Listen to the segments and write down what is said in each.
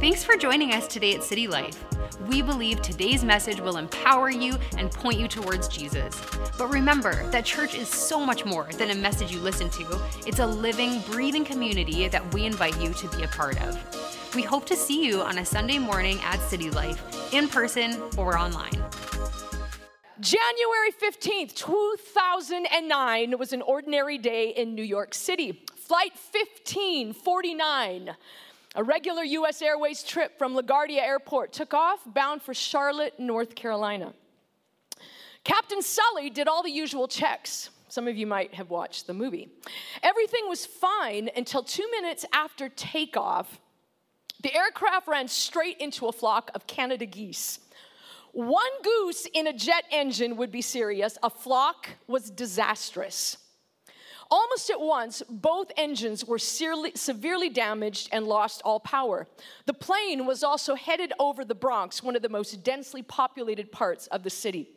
Thanks for joining us today at City Life. We believe today's message will empower you and point you towards Jesus. But remember that church is so much more than a message you listen to, it's a living, breathing community that we invite you to be a part of. We hope to see you on a Sunday morning at City Life, in person or online. January 15th, 2009 was an ordinary day in New York City. Flight 1549 a regular US Airways trip from LaGuardia Airport took off bound for Charlotte, North Carolina. Captain Sully did all the usual checks. Some of you might have watched the movie. Everything was fine until two minutes after takeoff. The aircraft ran straight into a flock of Canada geese. One goose in a jet engine would be serious, a flock was disastrous. Almost at once, both engines were severely damaged and lost all power. The plane was also headed over the Bronx, one of the most densely populated parts of the city.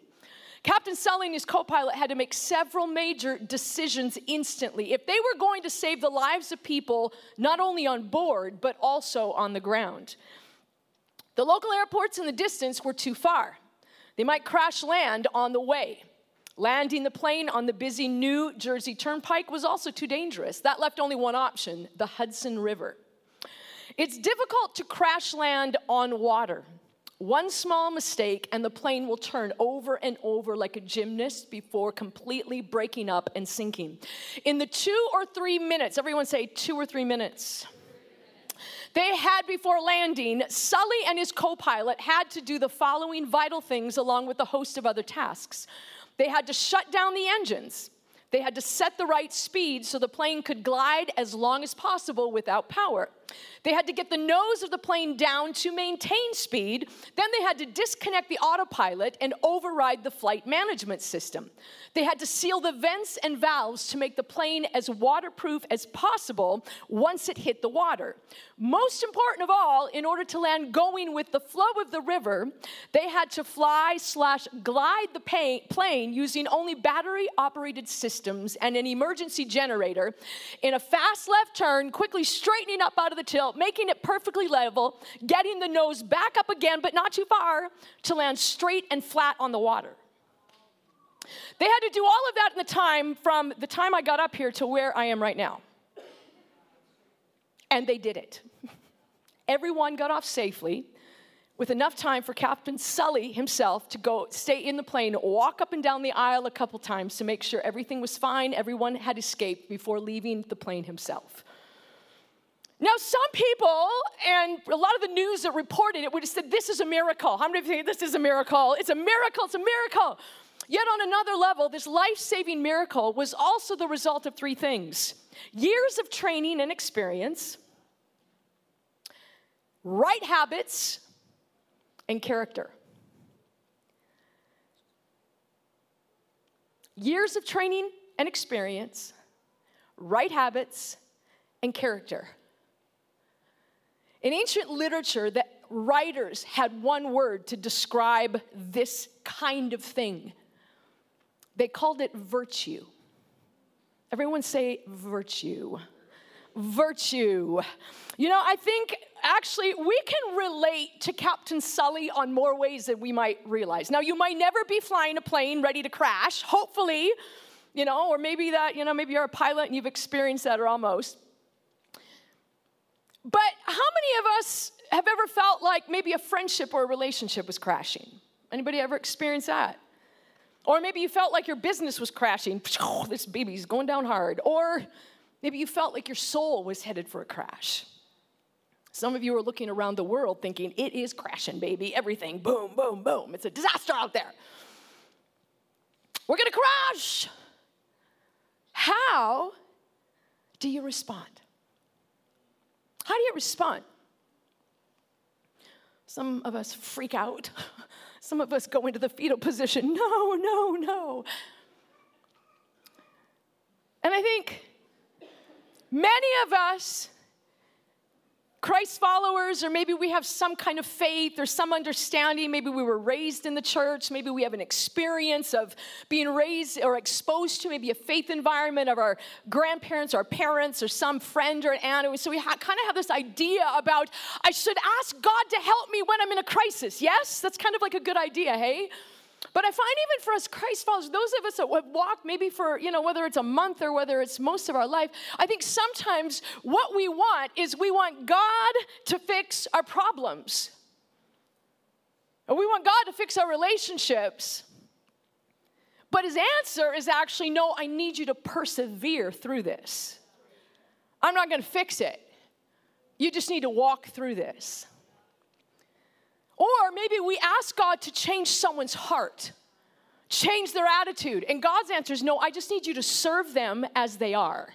Captain Sully and his co pilot had to make several major decisions instantly if they were going to save the lives of people not only on board, but also on the ground. The local airports in the distance were too far. They might crash land on the way. Landing the plane on the busy New Jersey Turnpike was also too dangerous. That left only one option the Hudson River. It's difficult to crash land on water. One small mistake, and the plane will turn over and over like a gymnast before completely breaking up and sinking. In the two or three minutes, everyone say two or three minutes they had before landing, Sully and his co pilot had to do the following vital things along with a host of other tasks. They had to shut down the engines. They had to set the right speed so the plane could glide as long as possible without power. They had to get the nose of the plane down to maintain speed. Then they had to disconnect the autopilot and override the flight management system. They had to seal the vents and valves to make the plane as waterproof as possible once it hit the water. Most important of all, in order to land going with the flow of the river, they had to fly slash glide the plane using only battery operated systems and an emergency generator in a fast left turn, quickly straightening up out of the tilt, making it perfectly level, getting the nose back up again, but not too far, to land straight and flat on the water. They had to do all of that in the time from the time I got up here to where I am right now. And they did it. Everyone got off safely with enough time for Captain Sully himself to go stay in the plane, walk up and down the aisle a couple times to make sure everything was fine, everyone had escaped before leaving the plane himself. Now, some people, and a lot of the news that reported it would have said, This is a miracle. How many of you think this is a miracle? It's a miracle, it's a miracle. Yet, on another level, this life saving miracle was also the result of three things years of training and experience, right habits, and character. Years of training and experience, right habits, and character. In ancient literature, the writers had one word to describe this kind of thing. They called it virtue. Everyone say virtue. Virtue. You know, I think actually we can relate to Captain Sully on more ways than we might realize. Now, you might never be flying a plane ready to crash, hopefully, you know, or maybe that, you know, maybe you're a pilot and you've experienced that or almost. But how many of us have ever felt like maybe a friendship or a relationship was crashing? Anybody ever experienced that? Or maybe you felt like your business was crashing. This baby's going down hard. Or maybe you felt like your soul was headed for a crash. Some of you are looking around the world thinking, it is crashing, baby. Everything, boom, boom, boom. It's a disaster out there. We're gonna crash. How do you respond? How do you respond? Some of us freak out. Some of us go into the fetal position. No, no, no. And I think many of us Christ followers, or maybe we have some kind of faith or some understanding. Maybe we were raised in the church. Maybe we have an experience of being raised or exposed to maybe a faith environment of our grandparents, our parents, or some friend or an aunt. So we ha- kind of have this idea about I should ask God to help me when I'm in a crisis. Yes, that's kind of like a good idea, hey? But I find even for us Christ followers, those of us that have walked maybe for, you know, whether it's a month or whether it's most of our life, I think sometimes what we want is we want God to fix our problems. And we want God to fix our relationships. But his answer is actually no, I need you to persevere through this. I'm not going to fix it. You just need to walk through this. Or maybe we ask God to change someone's heart, change their attitude. And God's answer is no, I just need you to serve them as they are.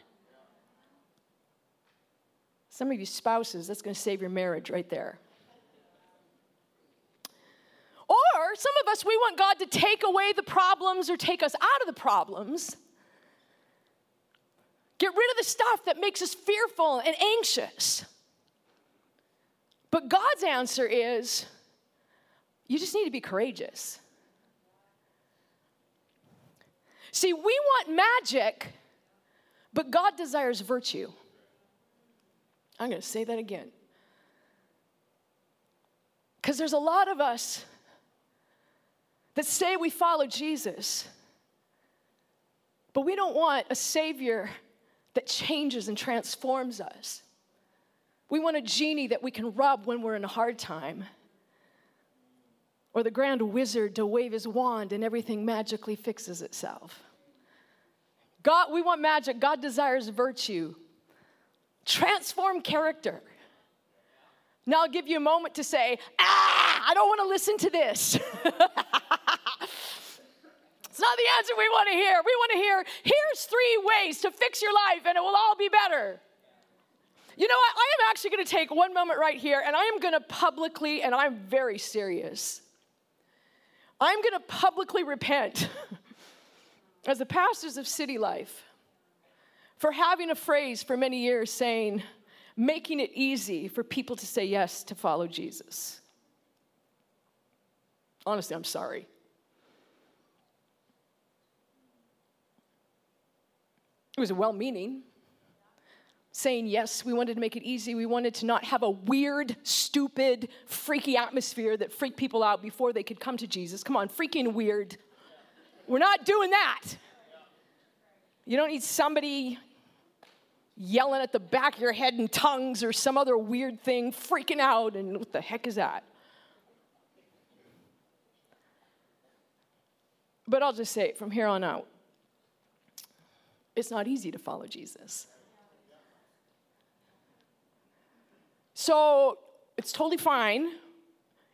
Some of you spouses, that's going to save your marriage right there. Or some of us, we want God to take away the problems or take us out of the problems. Get rid of the stuff that makes us fearful and anxious. But God's answer is you just need to be courageous. See, we want magic, but God desires virtue. I'm going to say that again. Because there's a lot of us that say we follow Jesus, but we don't want a Savior that changes and transforms us. We want a genie that we can rub when we're in a hard time or the grand wizard to wave his wand and everything magically fixes itself. God, we want magic. God desires virtue. Transform character. Now I'll give you a moment to say, ah, I don't want to listen to this. it's not the answer we want to hear. We want to hear, here's three ways to fix your life and it will all be better. You know what? I am actually going to take one moment right here and I am going to publicly, and I'm very serious. I'm going to publicly repent as the pastors of City Life for having a phrase for many years saying, making it easy for people to say yes to follow Jesus. Honestly, I'm sorry. It was a well meaning saying yes. We wanted to make it easy. We wanted to not have a weird, stupid, freaky atmosphere that freaked people out before they could come to Jesus. Come on, freaking weird. We're not doing that. You don't need somebody yelling at the back of your head in tongues or some other weird thing, freaking out, and what the heck is that? But I'll just say from here on out, it's not easy to follow Jesus. So it's totally fine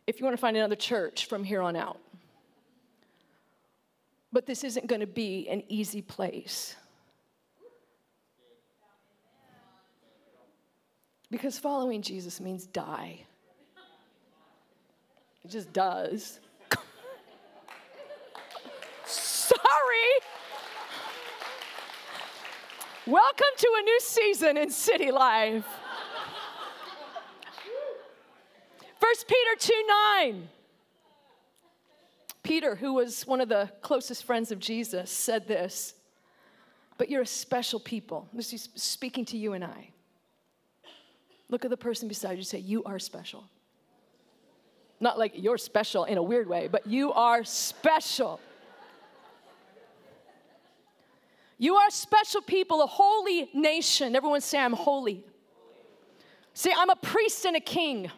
if you want to find another church from here on out. But this isn't going to be an easy place. Because following Jesus means die. It just does. Sorry. Welcome to a new season in city life. 1 Peter 2 9. Peter, who was one of the closest friends of Jesus, said this, but you're a special people. This is speaking to you and I. Look at the person beside you say, You are special. Not like you're special in a weird way, but you are special. You are special people, a holy nation. Everyone say, I'm holy. Say, I'm a priest and a king.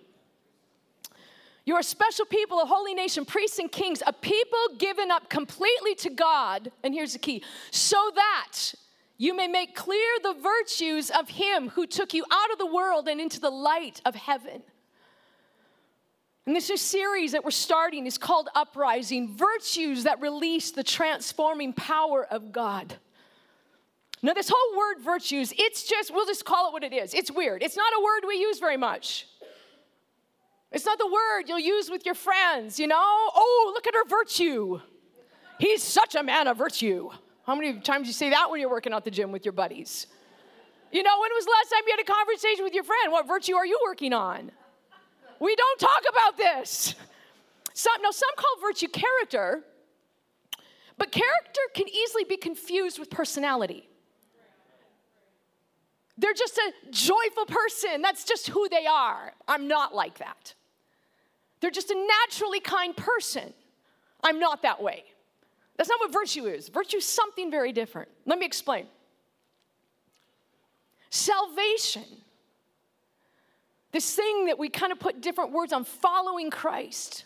You're a special people, a holy nation, priests and kings, a people given up completely to God. And here's the key so that you may make clear the virtues of Him who took you out of the world and into the light of heaven. And this new series that we're starting is called Uprising Virtues that Release the Transforming Power of God. Now, this whole word virtues, it's just, we'll just call it what it is. It's weird. It's not a word we use very much. It's not the word you'll use with your friends, you know? Oh, look at her virtue. He's such a man of virtue. How many times you say that when you're working out the gym with your buddies? You know, when was the last time you had a conversation with your friend? What virtue are you working on? We don't talk about this. Some, now, some call virtue character, but character can easily be confused with personality. They're just a joyful person. That's just who they are. I'm not like that. They're just a naturally kind person. I'm not that way. That's not what virtue is. Virtue is something very different. Let me explain. Salvation, this thing that we kind of put different words on, following Christ,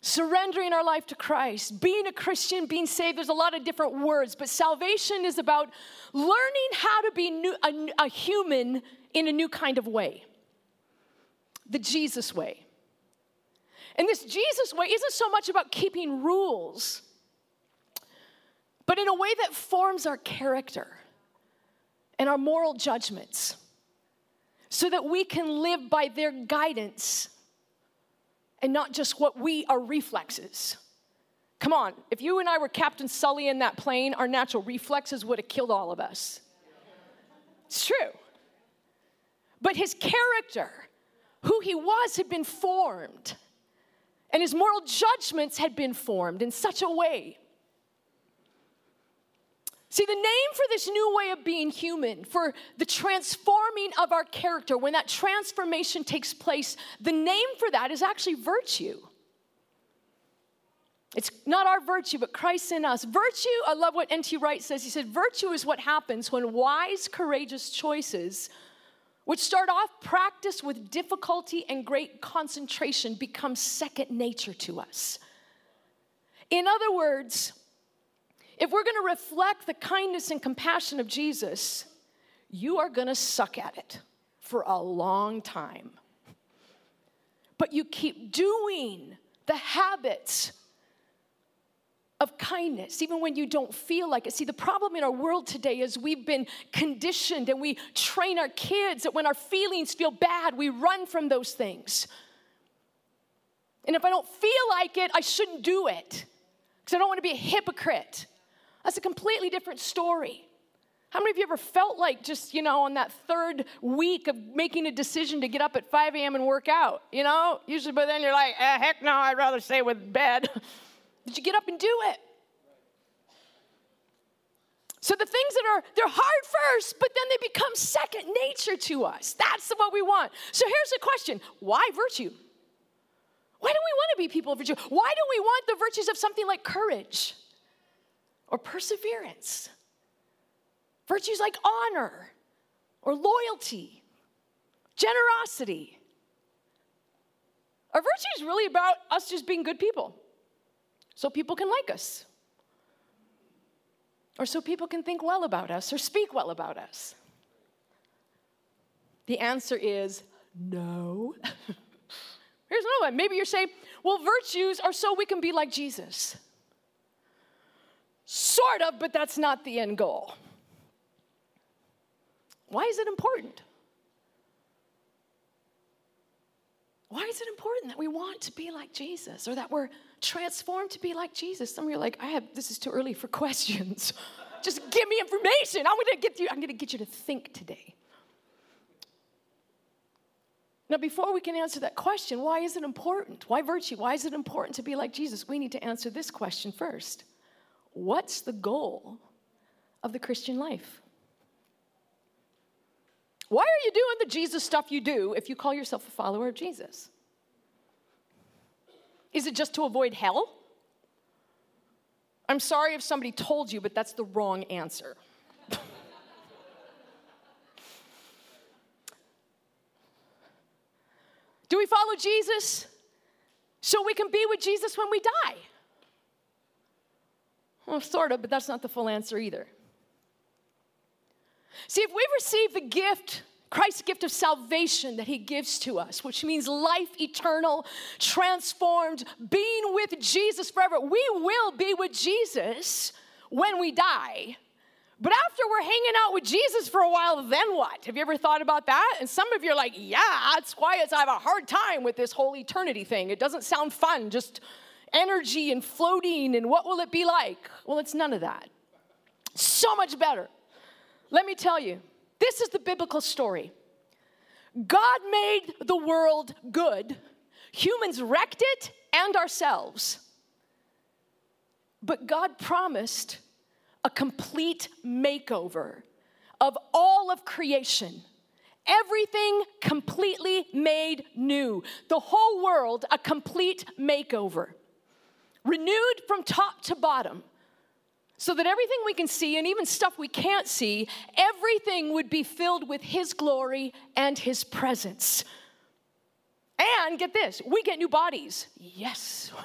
surrendering our life to Christ, being a Christian, being saved, there's a lot of different words, but salvation is about learning how to be new, a, a human in a new kind of way the Jesus way. And this Jesus way isn't so much about keeping rules, but in a way that forms our character and our moral judgments so that we can live by their guidance and not just what we are reflexes. Come on, if you and I were Captain Sully in that plane, our natural reflexes would have killed all of us. It's true. But his character, who he was, had been formed, and his moral judgments had been formed in such a way See, the name for this new way of being human, for the transforming of our character, when that transformation takes place, the name for that is actually virtue. It's not our virtue, but Christ in us. Virtue, I love what N.T. Wright says. He said, Virtue is what happens when wise, courageous choices, which start off practice with difficulty and great concentration, become second nature to us. In other words, if we're going to reflect the kindness and compassion of Jesus, you are going to suck at it for a long time. But you keep doing the habits of kindness, even when you don't feel like it. See, the problem in our world today is we've been conditioned and we train our kids that when our feelings feel bad, we run from those things. And if I don't feel like it, I shouldn't do it because I don't want to be a hypocrite. That's a completely different story. How many of you ever felt like just, you know, on that third week of making a decision to get up at 5 a.m. and work out? You know, usually by then you're like, eh, heck no, I'd rather stay with bed. Did you get up and do it? So the things that are, they're hard first, but then they become second nature to us. That's what we want. So here's the question why virtue? Why do we want to be people of virtue? Why do we want the virtues of something like courage? or perseverance. Virtues like honor or loyalty, generosity. Are virtues really about us just being good people so people can like us? Or so people can think well about us or speak well about us? The answer is no. Here's another one. Maybe you're saying, well, virtues are so we can be like Jesus. Sort of, but that's not the end goal. Why is it important? Why is it important that we want to be like Jesus or that we're transformed to be like Jesus? Some of you are like, I have this is too early for questions. Just give me information. I'm gonna get you, I'm gonna get you to think today. Now, before we can answer that question, why is it important? Why virtue? Why is it important to be like Jesus? We need to answer this question first what's the goal of the Christian life? Why are you doing the Jesus stuff you do if you call yourself a follower of Jesus? Is it just to avoid hell? I'm sorry if somebody told you, but that's the wrong answer. do we follow Jesus so we can be with Jesus when we die? Well, sort of, but that's not the full answer either. See, if we receive the gift, Christ's gift of salvation that he gives to us, which means life eternal, transformed, being with Jesus forever, we will be with Jesus when we die. But after we're hanging out with Jesus for a while, then what? Have you ever thought about that? And some of you are like, yeah, that's why I have a hard time with this whole eternity thing. It doesn't sound fun just energy and floating and what will it be like? Well, it's none of that. So much better. Let me tell you, this is the biblical story. God made the world good, humans wrecked it and ourselves. But God promised a complete makeover of all of creation. Everything completely made new. The whole world, a complete makeover. Renewed from top to bottom. So that everything we can see and even stuff we can't see, everything would be filled with His glory and His presence. And get this, we get new bodies. Yes.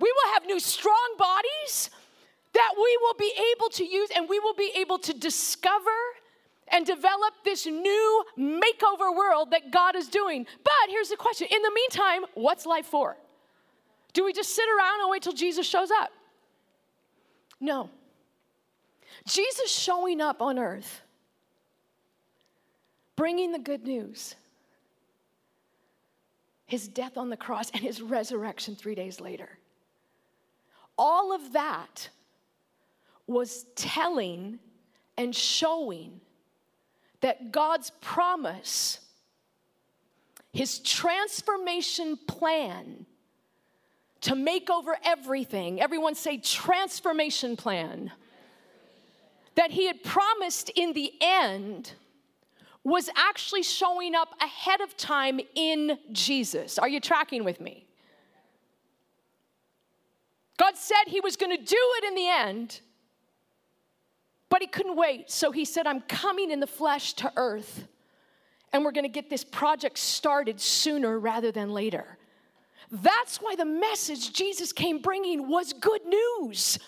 We will have new strong bodies that we will be able to use and we will be able to discover and develop this new makeover world that God is doing. But here's the question in the meantime, what's life for? Do we just sit around and wait till Jesus shows up? No. Jesus showing up on earth, bringing the good news, his death on the cross, and his resurrection three days later. All of that was telling and showing that God's promise, his transformation plan to make over everything, everyone say transformation plan, that he had promised in the end was actually showing up ahead of time in Jesus. Are you tracking with me? God said he was going to do it in the end, but he couldn't wait. So he said, I'm coming in the flesh to earth, and we're going to get this project started sooner rather than later. That's why the message Jesus came bringing was good news.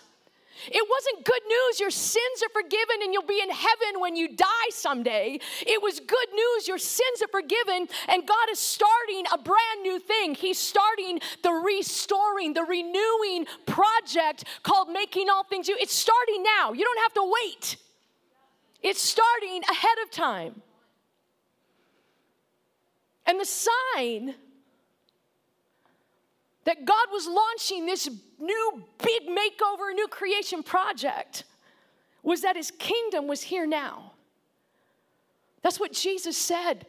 It wasn't good news, your sins are forgiven and you'll be in heaven when you die someday. It was good news, your sins are forgiven and God is starting a brand new thing. He's starting the restoring, the renewing project called Making All Things New. It's starting now. You don't have to wait, it's starting ahead of time. And the sign that God was launching this new big makeover, new creation project was that his kingdom was here now. That's what Jesus said.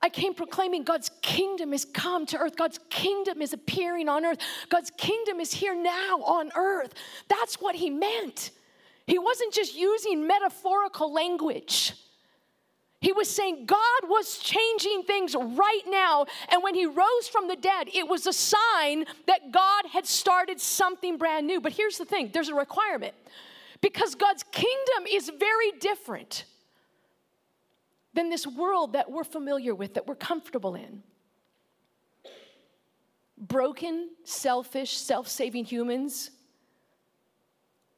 I came proclaiming God's kingdom is come to earth. God's kingdom is appearing on earth. God's kingdom is here now on earth. That's what he meant. He wasn't just using metaphorical language. He was saying God was changing things right now. And when he rose from the dead, it was a sign that God had started something brand new. But here's the thing there's a requirement because God's kingdom is very different than this world that we're familiar with, that we're comfortable in. Broken, selfish, self saving humans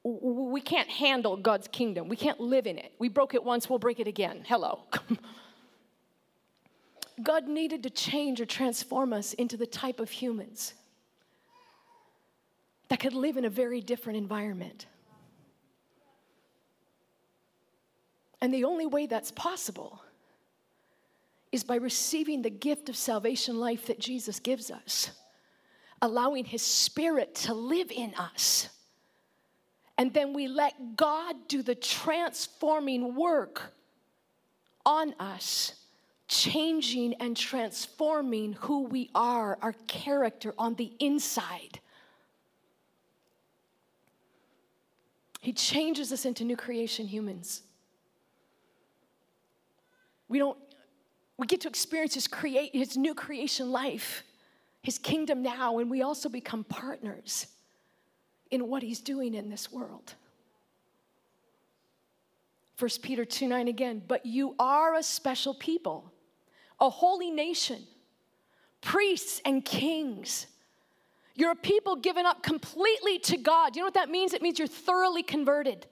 we can't handle God's kingdom. We can't live in it. We broke it once, we'll break it again. Hello. God needed to change or transform us into the type of humans that could live in a very different environment. And the only way that's possible is by receiving the gift of salvation life that Jesus gives us, allowing His Spirit to live in us and then we let God do the transforming work on us, changing and transforming who we are, our character on the inside. He changes us into new creation humans. We don't, we get to experience his, create, his new creation life, his kingdom now, and we also become partners in what he's doing in this world. 1 Peter 2 9 again, but you are a special people, a holy nation, priests and kings. You're a people given up completely to God. You know what that means? It means you're thoroughly converted.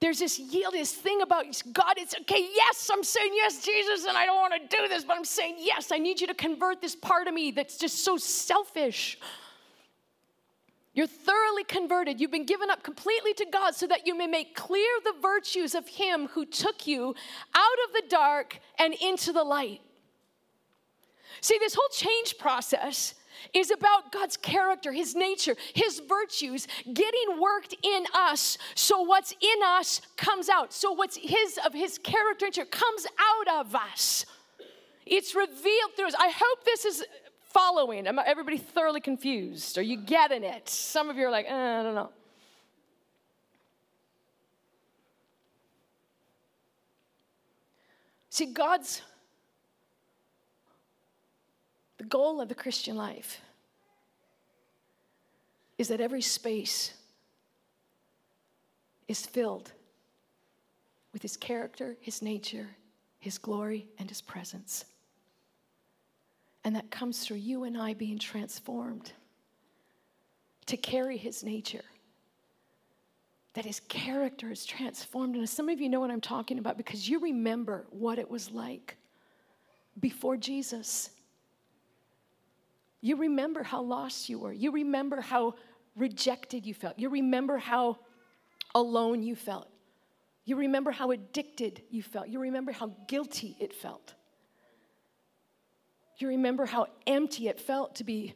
There's this yield, this thing about God. It's okay, yes, I'm saying yes, Jesus, and I don't want to do this, but I'm saying yes, I need you to convert this part of me that's just so selfish. You're thoroughly converted. You've been given up completely to God so that you may make clear the virtues of Him who took you out of the dark and into the light. See, this whole change process is about God's character, His nature, His virtues getting worked in us. So what's in us comes out. So what's His of His character nature comes out of us. It's revealed through us. I hope this is following. Am everybody thoroughly confused? Are you getting it? Some of you are like, eh, I don't know. See, God's the goal of the Christian life is that every space is filled with His character, His nature, His glory, and His presence. And that comes through you and I being transformed to carry His nature. That His character is transformed. And some of you know what I'm talking about because you remember what it was like before Jesus. You remember how lost you were. You remember how rejected you felt. You remember how alone you felt. You remember how addicted you felt. You remember how guilty it felt. You remember how empty it felt to be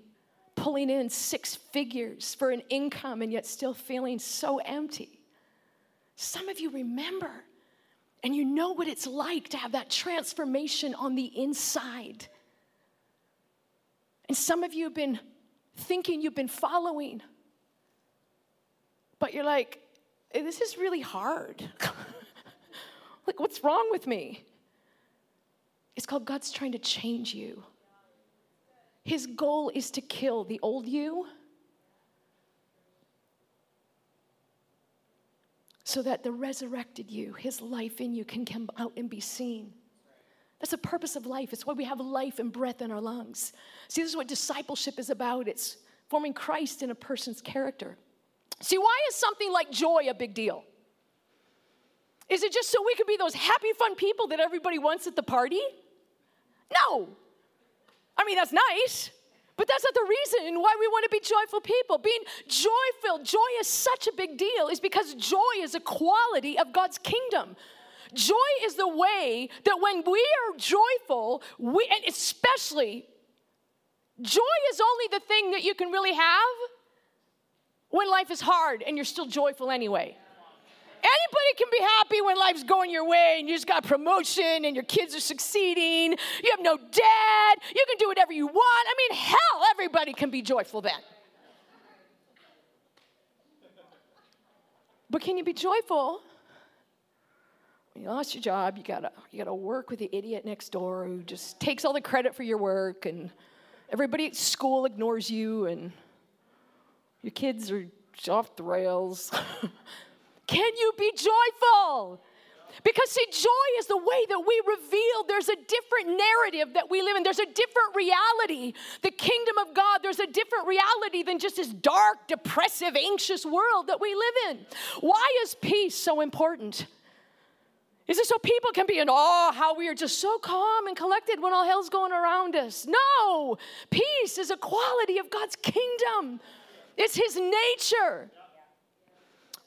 pulling in six figures for an income and yet still feeling so empty. Some of you remember, and you know what it's like to have that transformation on the inside. And some of you have been thinking you've been following, but you're like, this is really hard. like, what's wrong with me? It's called God's trying to change you. His goal is to kill the old you so that the resurrected you, his life in you, can come out and be seen. That's the purpose of life. It's why we have life and breath in our lungs. See, this is what discipleship is about it's forming Christ in a person's character. See, why is something like joy a big deal? Is it just so we could be those happy, fun people that everybody wants at the party? No. I mean, that's nice, but that's not the reason why we want to be joyful people. Being joy filled, joy is such a big deal, is because joy is a quality of God's kingdom. Joy is the way that when we are joyful, we, and especially, joy is only the thing that you can really have when life is hard and you're still joyful anyway. Anybody can be happy when life's going your way and you just got promotion and your kids are succeeding. You have no debt. You can do whatever you want. I mean, hell, everybody can be joyful then. But can you be joyful when you lost your job, you gotta, you gotta work with the idiot next door who just takes all the credit for your work, and everybody at school ignores you, and your kids are off the rails. Can you be joyful? Because, see, joy is the way that we reveal there's a different narrative that we live in. There's a different reality. The kingdom of God, there's a different reality than just this dark, depressive, anxious world that we live in. Why is peace so important? Is it so people can be in awe how we are just so calm and collected when all hell's going around us? No, peace is a quality of God's kingdom, it's His nature.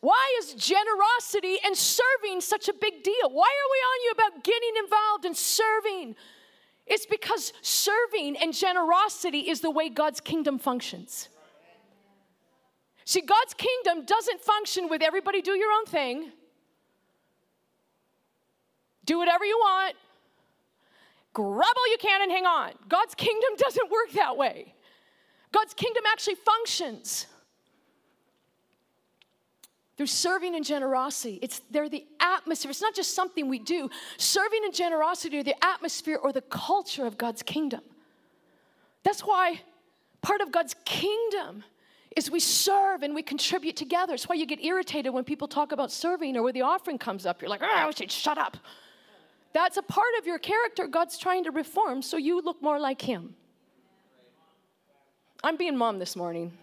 Why is generosity and serving such a big deal? Why are we on you about getting involved and serving? It's because serving and generosity is the way God's kingdom functions. See, God's kingdom doesn't function with everybody do your own thing do whatever you want, grab all you can and hang on. God's kingdom doesn't work that way. God's kingdom actually functions through serving and generosity. It's they're the atmosphere. It's not just something we do. Serving and generosity are the atmosphere or the culture of God's kingdom. That's why part of God's kingdom is we serve and we contribute together. It's why you get irritated when people talk about serving or where the offering comes up. You're like, oh, I wish you'd shut up. That's a part of your character God's trying to reform so you look more like Him. I'm being mom this morning.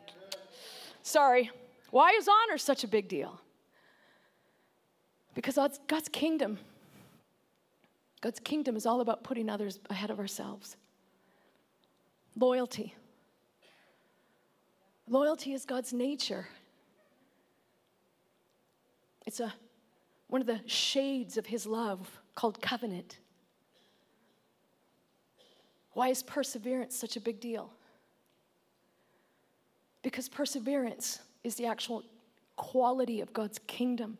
Sorry. Why is honor such a big deal? Because God's, kingdom, God's kingdom is all about putting others ahead of ourselves. Loyalty. Loyalty is God's nature. It's a, one of the shades of His love called covenant. Why is perseverance such a big deal? Because perseverance is the actual quality of God's kingdom.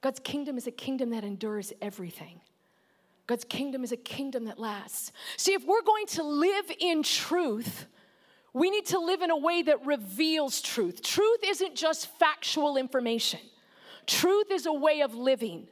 God's kingdom is a kingdom that endures everything. God's kingdom is a kingdom that lasts. See, if we're going to live in truth, we need to live in a way that reveals truth. Truth isn't just factual information, truth is a way of living.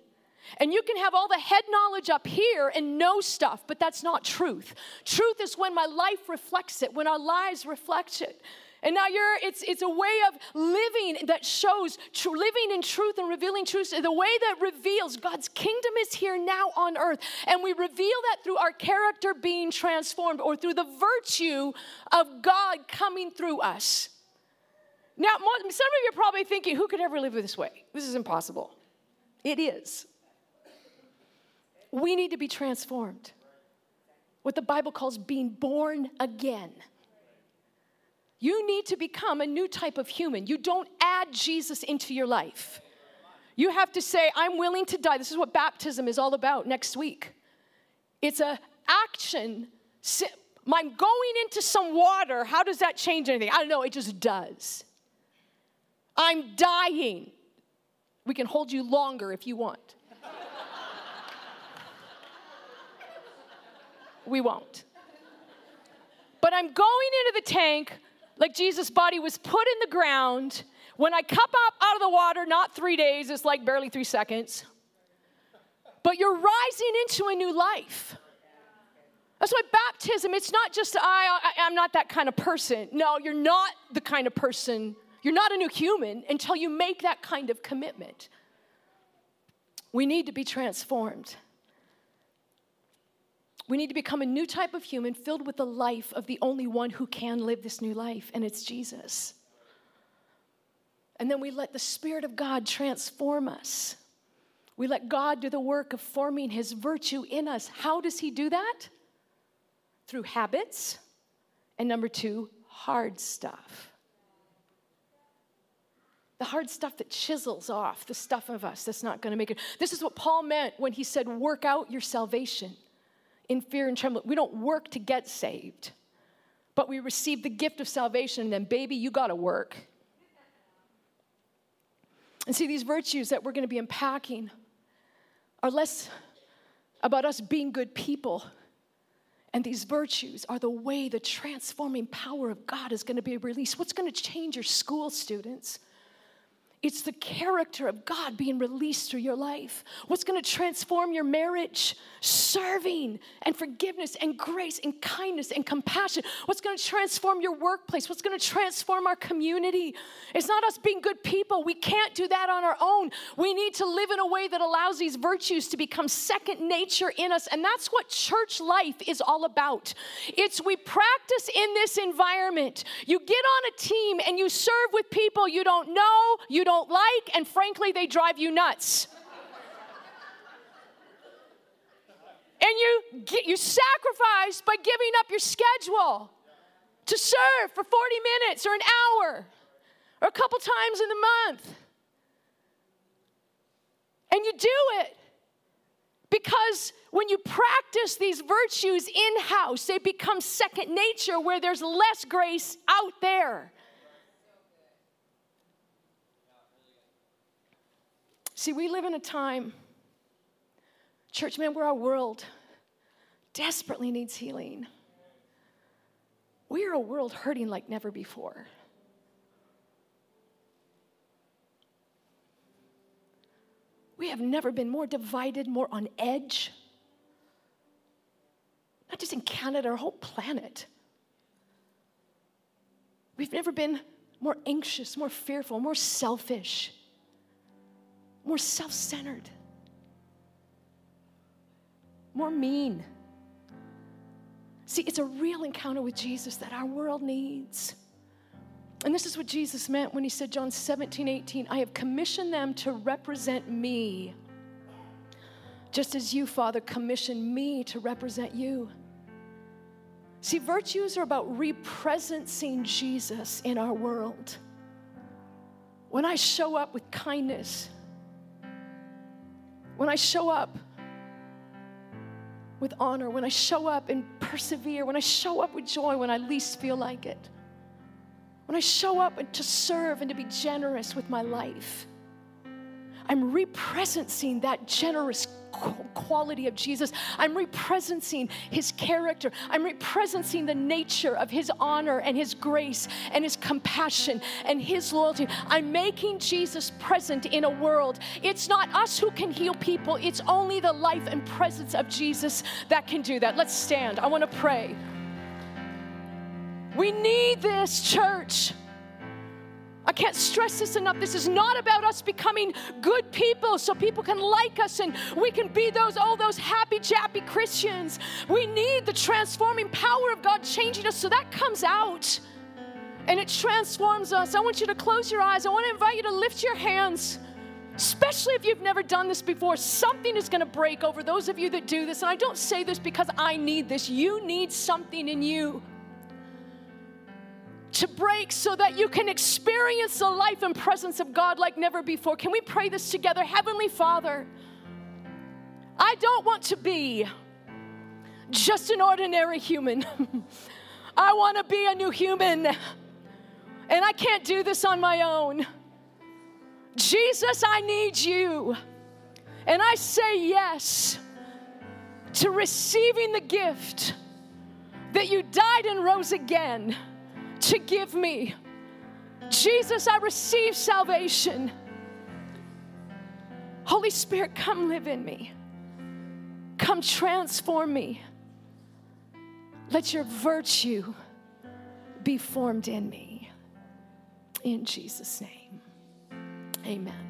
And you can have all the head knowledge up here and know stuff, but that's not truth. Truth is when my life reflects it, when our lives reflect it. And now you're, it's, it's a way of living that shows tr- living in truth and revealing truth, the way that reveals God's kingdom is here now on earth. And we reveal that through our character being transformed or through the virtue of God coming through us. Now, some of you are probably thinking, who could ever live this way? This is impossible. It is. We need to be transformed. What the Bible calls being born again. You need to become a new type of human. You don't add Jesus into your life. You have to say, I'm willing to die. This is what baptism is all about next week. It's a action. I'm going into some water. How does that change anything? I don't know. It just does. I'm dying. We can hold you longer if you want. we won't. But I'm going into the tank like Jesus' body was put in the ground. When I come up out of the water, not three days, it's like barely three seconds. But you're rising into a new life. That's why baptism, it's not just, I, I, I'm not that kind of person. No, you're not the kind of person, you're not a new human until you make that kind of commitment. We need to be transformed. We need to become a new type of human filled with the life of the only one who can live this new life, and it's Jesus. And then we let the Spirit of God transform us. We let God do the work of forming His virtue in us. How does He do that? Through habits. And number two, hard stuff. The hard stuff that chisels off the stuff of us that's not going to make it. This is what Paul meant when he said, Work out your salvation in fear and trembling. We don't work to get saved, but we receive the gift of salvation, and then, baby, you got to work. And see, these virtues that we're going to be unpacking are less about us being good people. And these virtues are the way the transforming power of God is going to be released. What's going to change your school students? It's the character of God being released through your life. What's going to transform your marriage? Serving and forgiveness and grace and kindness and compassion. What's going to transform your workplace? What's going to transform our community? It's not us being good people. We can't do that on our own. We need to live in a way that allows these virtues to become second nature in us. And that's what church life is all about. It's we practice in this environment. You get on a team and you serve with people you don't know, you don't like, and frankly, they drive you nuts. and you, get, you sacrifice by giving up your schedule to serve for 40 minutes or an hour or a couple times in the month. And you do it because when you practice these virtues in house, they become second nature where there's less grace out there. See, we live in a time, church man, where our world desperately needs healing. We are a world hurting like never before. We have never been more divided, more on edge. Not just in Canada, our whole planet. We've never been more anxious, more fearful, more selfish more self centered, more mean. See, it's a real encounter with Jesus that our world needs. And this is what Jesus meant when he said, John 17, 18, I have commissioned them to represent me, just as you, Father, commissioned me to represent you. See, virtues are about represencing Jesus in our world. When I show up with kindness, when I show up with honor, when I show up and persevere, when I show up with joy when I least feel like it, when I show up and to serve and to be generous with my life, I'm representing that generous quality of Jesus. I'm representing his character. I'm representing the nature of his honor and his grace and his compassion and his loyalty. I'm making Jesus present in a world. It's not us who can heal people, it's only the life and presence of Jesus that can do that. Let's stand. I want to pray. We need this, church. I can't stress this enough. This is not about us becoming good people so people can like us and we can be those, oh, those happy, jappy Christians. We need the transforming power of God changing us so that comes out and it transforms us. I want you to close your eyes. I want to invite you to lift your hands, especially if you've never done this before. Something is going to break over those of you that do this. And I don't say this because I need this, you need something in you to break so that you can experience the life and presence of God like never before. Can we pray this together? Heavenly Father, I don't want to be just an ordinary human. I want to be a new human. And I can't do this on my own. Jesus, I need you. And I say yes to receiving the gift that you died and rose again to give me. Jesus, I receive salvation. Holy Spirit, come live in me. Come transform me. Let your virtue be formed in me. In Jesus' name, amen.